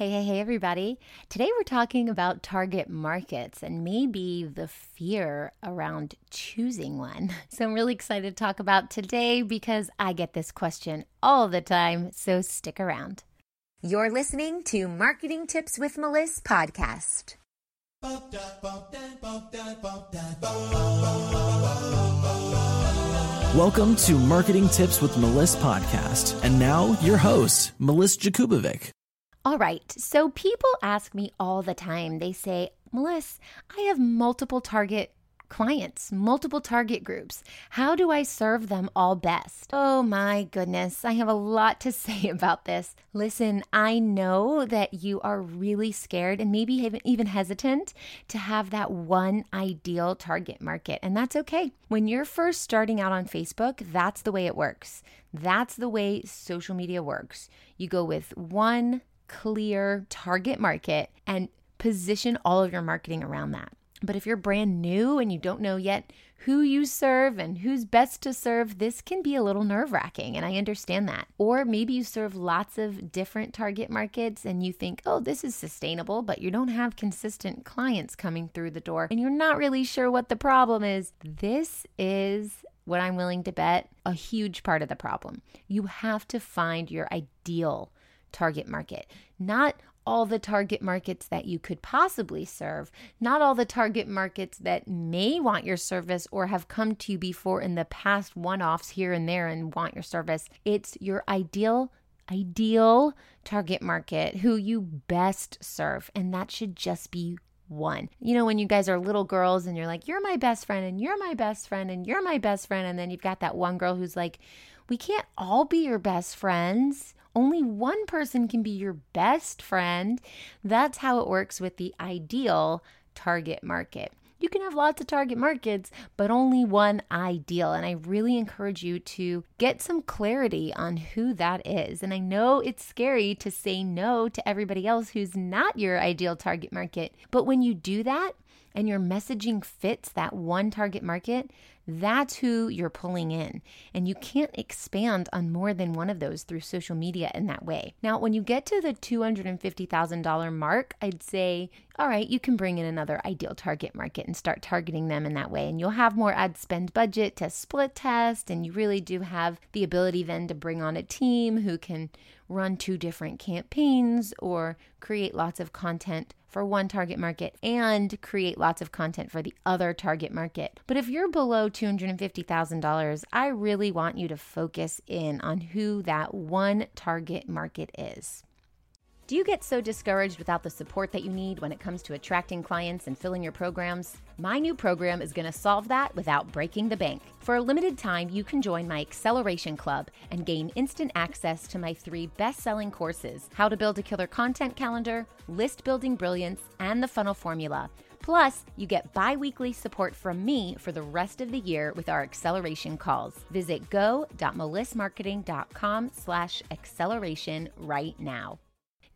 Hey, hey, hey, everybody. Today we're talking about target markets and maybe the fear around choosing one. So I'm really excited to talk about today because I get this question all the time. So stick around. You're listening to Marketing Tips with Melissa podcast. Welcome to Marketing Tips with Melissa podcast. And now your host, Melissa Jakubovic. All right. So people ask me all the time. They say, Melissa, I have multiple target clients, multiple target groups. How do I serve them all best? Oh my goodness, I have a lot to say about this. Listen, I know that you are really scared and maybe even hesitant to have that one ideal target market, and that's okay. When you're first starting out on Facebook, that's the way it works. That's the way social media works. You go with one clear target market and position all of your marketing around that. But if you're brand new and you don't know yet who you serve and who's best to serve, this can be a little nerve wracking, and I understand that. Or maybe you serve lots of different target markets and you think, oh, this is sustainable, but you don't have consistent clients coming through the door and you're not really sure what the problem is. This is what I'm willing to bet a huge part of the problem. You have to find your ideal target market, not all the target markets that you could possibly serve, not all the target markets that may want your service or have come to you before in the past one offs here and there and want your service. It's your ideal ideal target market who you best serve and that should just be one. You know, when you guys are little girls and you're like, you're my best friend and you're my best friend and you're my best friend. And then you've got that one girl who's like, we can't all be your best friends. Only one person can be your best friend. That's how it works with the ideal target market. You can have lots of target markets, but only one ideal. And I really encourage you to get some clarity on who that is. And I know it's scary to say no to everybody else who's not your ideal target market, but when you do that, and your messaging fits that one target market, that's who you're pulling in. And you can't expand on more than one of those through social media in that way. Now, when you get to the $250,000 mark, I'd say, all right, you can bring in another ideal target market and start targeting them in that way. And you'll have more ad spend budget to split test. And you really do have the ability then to bring on a team who can run two different campaigns or create lots of content for one target market and create lots of content for the other target market. But if you're below $250,000, I really want you to focus in on who that one target market is. Do you get so discouraged without the support that you need when it comes to attracting clients and filling your programs? My new program is going to solve that without breaking the bank. For a limited time, you can join my Acceleration Club and gain instant access to my three best selling courses How to Build a Killer Content Calendar, List Building Brilliance, and the Funnel Formula. Plus, you get bi-weekly support from me for the rest of the year with our acceleration calls. Visit go.melissmarketing.com slash acceleration right now.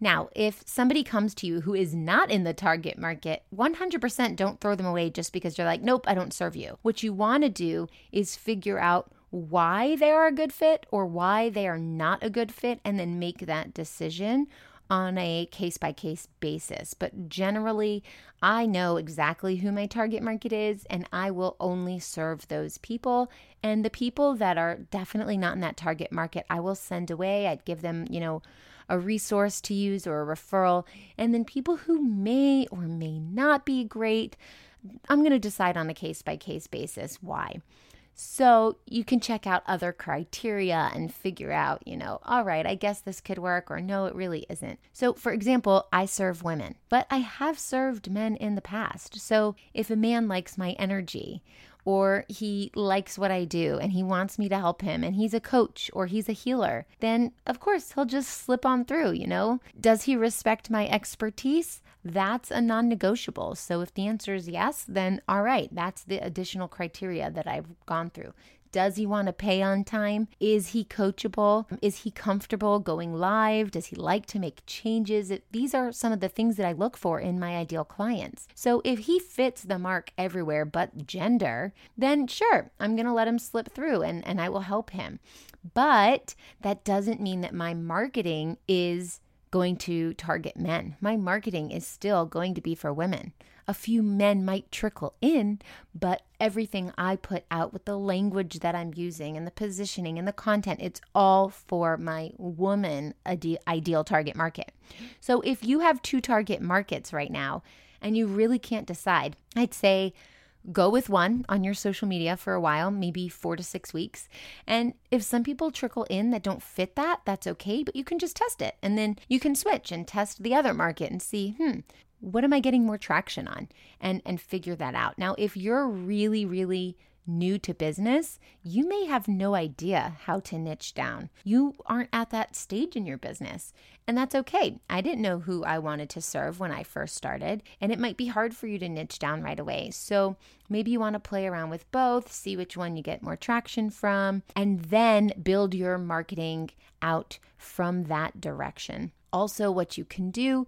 Now, if somebody comes to you who is not in the target market, 100% don't throw them away just because you're like, nope, I don't serve you. What you want to do is figure out why they are a good fit or why they are not a good fit and then make that decision on a case by case basis. But generally, I know exactly who my target market is, and I will only serve those people. And the people that are definitely not in that target market, I will send away. I'd give them, you know, a resource to use or a referral. And then people who may or may not be great, I'm going to decide on a case by case basis why. So you can check out other criteria and figure out, you know, all right, I guess this could work, or no, it really isn't. So, for example, I serve women, but I have served men in the past. So if a man likes my energy, or he likes what I do and he wants me to help him and he's a coach or he's a healer, then of course he'll just slip on through, you know? Does he respect my expertise? That's a non negotiable. So if the answer is yes, then all right, that's the additional criteria that I've gone through. Does he want to pay on time? Is he coachable? Is he comfortable going live? Does he like to make changes? These are some of the things that I look for in my ideal clients. So if he fits the mark everywhere but gender, then sure, I'm going to let him slip through and, and I will help him. But that doesn't mean that my marketing is going to target men. My marketing is still going to be for women. A few men might trickle in, but everything I put out with the language that I'm using and the positioning and the content, it's all for my woman ideal target market. So if you have two target markets right now and you really can't decide, I'd say go with one on your social media for a while, maybe four to six weeks. And if some people trickle in that don't fit that, that's okay, but you can just test it. And then you can switch and test the other market and see, hmm, what am I getting more traction on? And and figure that out. Now, if you're really, really new to business, you may have no idea how to niche down. You aren't at that stage in your business, and that's okay. I didn't know who I wanted to serve when I first started, and it might be hard for you to niche down right away. So maybe you want to play around with both, see which one you get more traction from, and then build your marketing out from that direction. Also, what you can do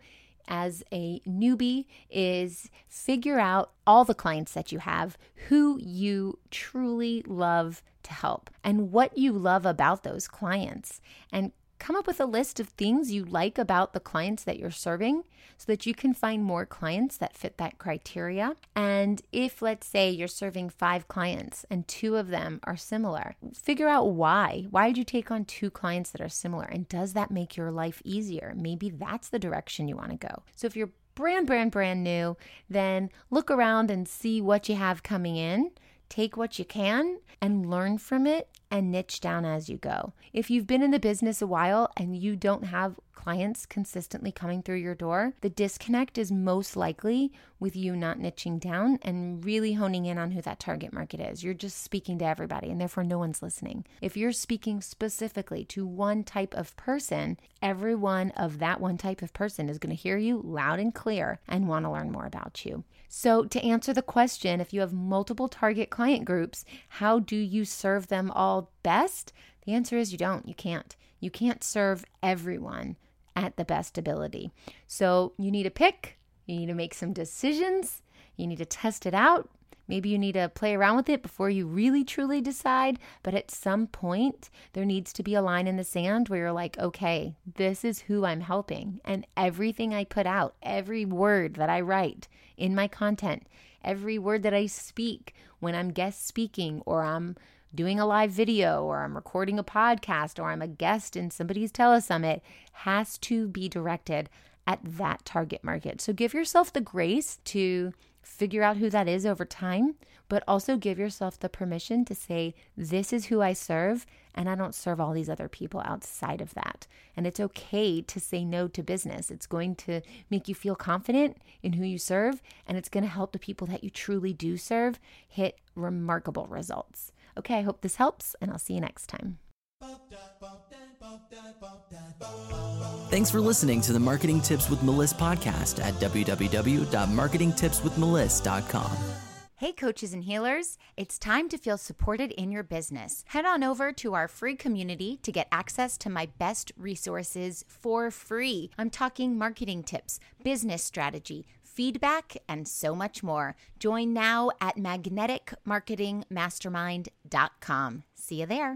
as a newbie is figure out all the clients that you have, who you truly love to help, and what you love about those clients, and come up with a list of things you like about the clients that you're serving so that you can find more clients that fit that criteria. And if, let's say, you're serving five clients and two of them are similar, figure out why. Why did you take on two clients that are similar? And does that make your life easier? Maybe that's the direction you want to go. So if you're brand, brand, brand new, then look around and see what you have coming in Take what you can and learn from it and niche down as you go. If you've been in the business a while and you don't have clients consistently coming through your door, the disconnect is most likely with you not niching down and really honing in on who that target market is. You're just speaking to everybody and therefore no one's listening. If you're speaking specifically to one type of person, everyone of that one type of person is going to hear you loud and clear and want to learn more about you. So, to answer the question, if you have multiple target client groups, how do you serve them all best? The answer is you don't. You can't. You can't serve everyone at the best ability. So, you need to pick, you need to make some decisions, you need to test it out, Maybe you need to play around with it before you really truly decide. But at some point, there needs to be a line in the sand where you're like, okay, this is who I'm helping. And everything I put out, every word that I write in my content, every word that I speak when I'm guest speaking or I'm doing a live video or I'm recording a podcast or I'm a guest in somebody's telesummit has to be directed at that target market. So give yourself the grace to figure out who that is over time, but also give yourself the permission to say, This is who I serve, and I don't serve all these other people outside of that. And it's okay to say no to business. It's going to make you feel confident in who you serve, and it's going to help the people that you truly do serve hit remarkable results. Okay, I hope this helps, and I'll see you next time. Thanks for listening to the Marketing Tips with Melissa podcast at www.marketingtipswithmeliss.com. Hey, coaches and healers, it's time to feel supported in your business. Head on over to our free community to get access to my best resources for free. I'm talking marketing tips, business strategy, feedback, and so much more. Join now at magneticmarketingmastermind.com. See you there.